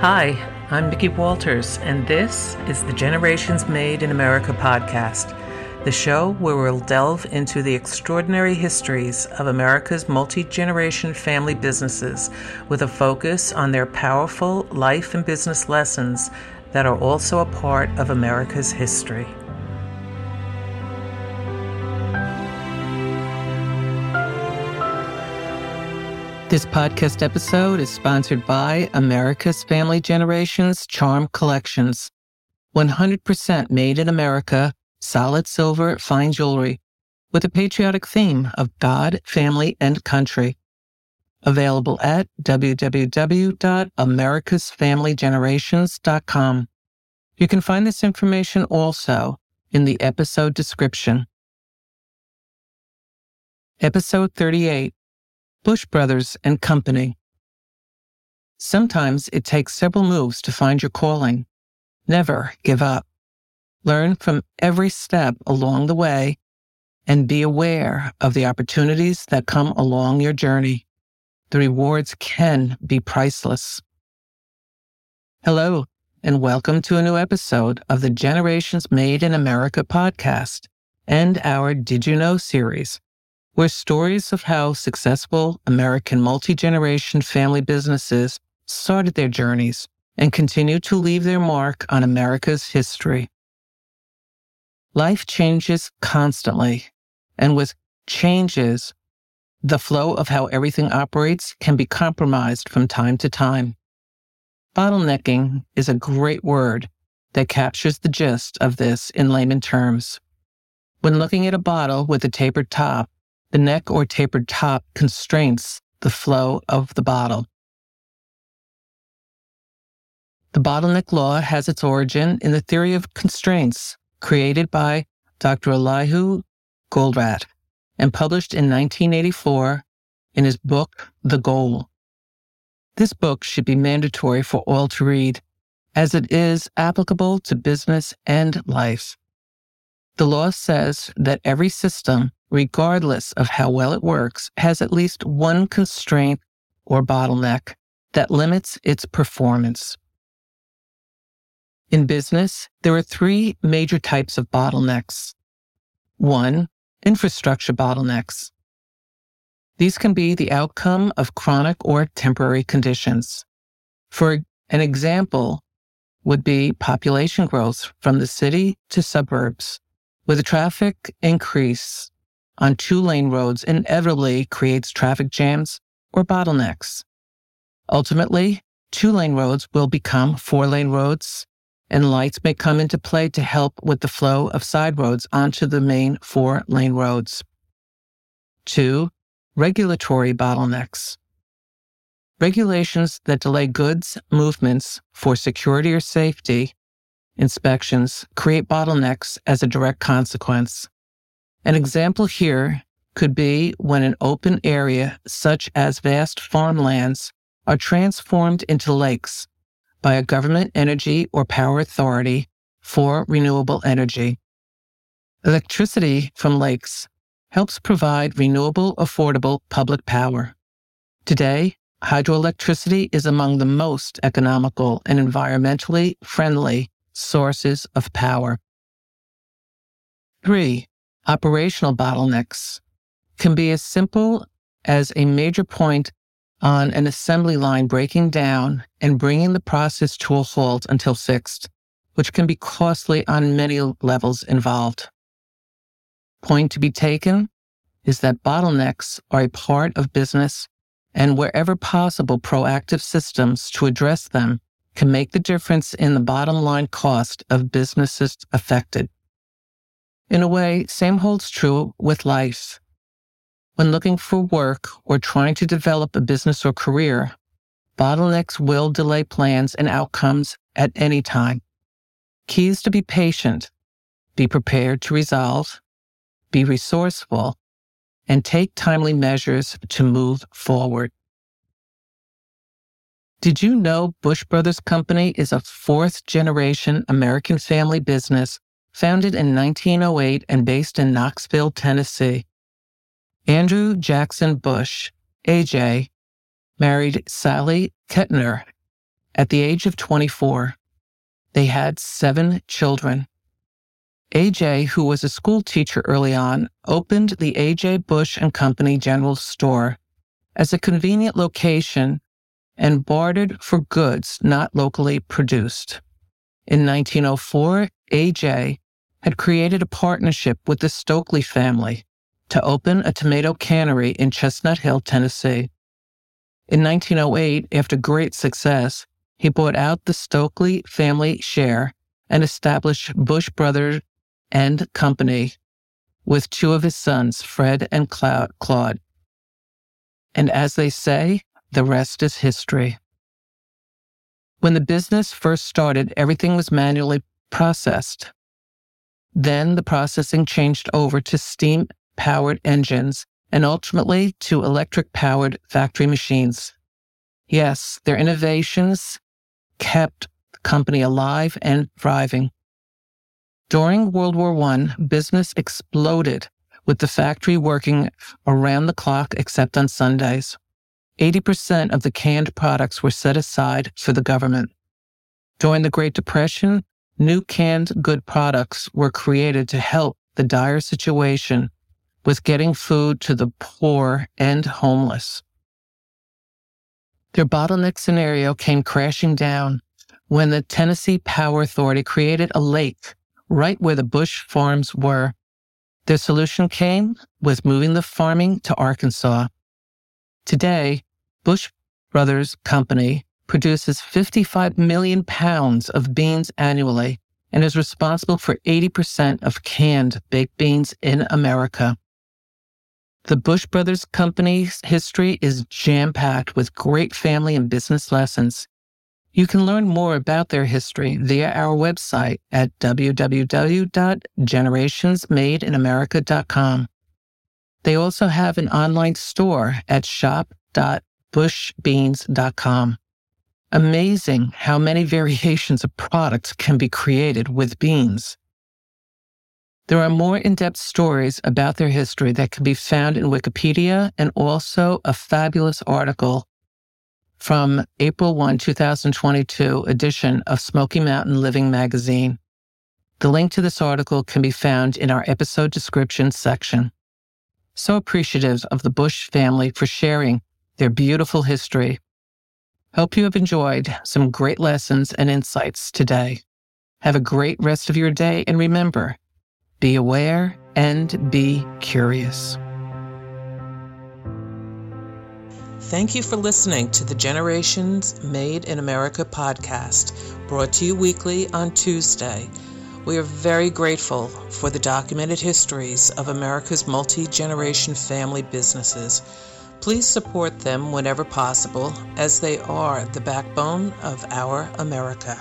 Hi, I'm Mickey Walters, and this is the Generations Made in America podcast, the show where we'll delve into the extraordinary histories of America's multi generation family businesses with a focus on their powerful life and business lessons that are also a part of America's history. This podcast episode is sponsored by America's Family Generations Charm Collections. 100% made in America, solid silver, fine jewelry with a patriotic theme of God, family, and country. Available at www.americasfamilygenerations.com. You can find this information also in the episode description. Episode 38 Bush Brothers and Company. Sometimes it takes several moves to find your calling. Never give up. Learn from every step along the way and be aware of the opportunities that come along your journey. The rewards can be priceless. Hello, and welcome to a new episode of the Generations Made in America podcast and our Did You Know series where stories of how successful American multi generation family businesses started their journeys and continue to leave their mark on America's history. Life changes constantly, and with changes, the flow of how everything operates can be compromised from time to time. Bottlenecking is a great word that captures the gist of this in layman terms. When looking at a bottle with a tapered top, the neck or tapered top constrains the flow of the bottle. The bottleneck law has its origin in the theory of constraints created by Dr. Elihu Goldratt and published in 1984 in his book, The Goal. This book should be mandatory for all to read, as it is applicable to business and life. The law says that every system regardless of how well it works, has at least one constraint or bottleneck that limits its performance. In business, there are three major types of bottlenecks. One, infrastructure bottlenecks. These can be the outcome of chronic or temporary conditions. For an example would be population growth from the city to suburbs. With a traffic increase on two lane roads inevitably creates traffic jams or bottlenecks. Ultimately, two lane roads will become four lane roads, and lights may come into play to help with the flow of side roads onto the main four lane roads. Two, regulatory bottlenecks. Regulations that delay goods movements for security or safety inspections create bottlenecks as a direct consequence. An example here could be when an open area, such as vast farmlands, are transformed into lakes by a government energy or power authority for renewable energy. Electricity from lakes helps provide renewable, affordable public power. Today, hydroelectricity is among the most economical and environmentally friendly sources of power. Three, operational bottlenecks can be as simple as a major point on an assembly line breaking down and bringing the process to a halt until fixed, which can be costly on many levels involved. Point to be taken is that bottlenecks are a part of business, and wherever possible, proactive systems to address them can make the difference in the bottom line cost of businesses affected. In a way, same holds true with life. When looking for work or trying to develop a business or career, bottlenecks will delay plans and outcomes at any time. Key is to be patient, be prepared to resolve, be resourceful, and take timely measures to move forward. Did you know Bush Brothers Company is a fourth generation American family business founded in 1908 and based in Knoxville, Tennessee. Andrew Jackson Bush, AJ, married Sally Kettner At the age of 24, they had seven children. AJ, who was a school teacher early on, opened the AJ Bush and Company General Store as a convenient location and bartered for goods not locally produced. In 1904, AJ had created a partnership with the Stokely family to open a tomato cannery in Chestnut Hill, Tennessee. In 1908, after great success, he bought out the Stokely family share and established Bush Brothers and Company with two of his sons, Fred and Claude. And as they say, the rest is history. When the business first started, everything was manually processed. Then the processing changed over to steam powered engines and ultimately to electric powered factory machines. Yes, their innovations kept the company alive and thriving. During World War I, business exploded with the factory working around the clock except on Sundays. 80% of the canned products were set aside for the government. During the Great Depression, new canned good products were created to help the dire situation with getting food to the poor and homeless. Their bottleneck scenario came crashing down when the Tennessee Power Authority created a lake right where the Bush farms were. Their solution came with moving the farming to Arkansas. Today, Bush Brothers Company produces 55 million pounds of beans annually and is responsible for 80% of canned baked beans in America. The Bush Brothers Company's history is jam packed with great family and business lessons. You can learn more about their history via our website at www.generationsmadeinamerica.com. They also have an online store at shop.bushbeans.com. Amazing how many variations of products can be created with beans. There are more in depth stories about their history that can be found in Wikipedia and also a fabulous article from April 1, 2022 edition of Smoky Mountain Living magazine. The link to this article can be found in our episode description section. So appreciative of the Bush family for sharing their beautiful history. Hope you have enjoyed some great lessons and insights today. Have a great rest of your day and remember, be aware and be curious. Thank you for listening to the Generations Made in America podcast, brought to you weekly on Tuesday. We are very grateful for the documented histories of America's multi generation family businesses. Please support them whenever possible, as they are the backbone of our America.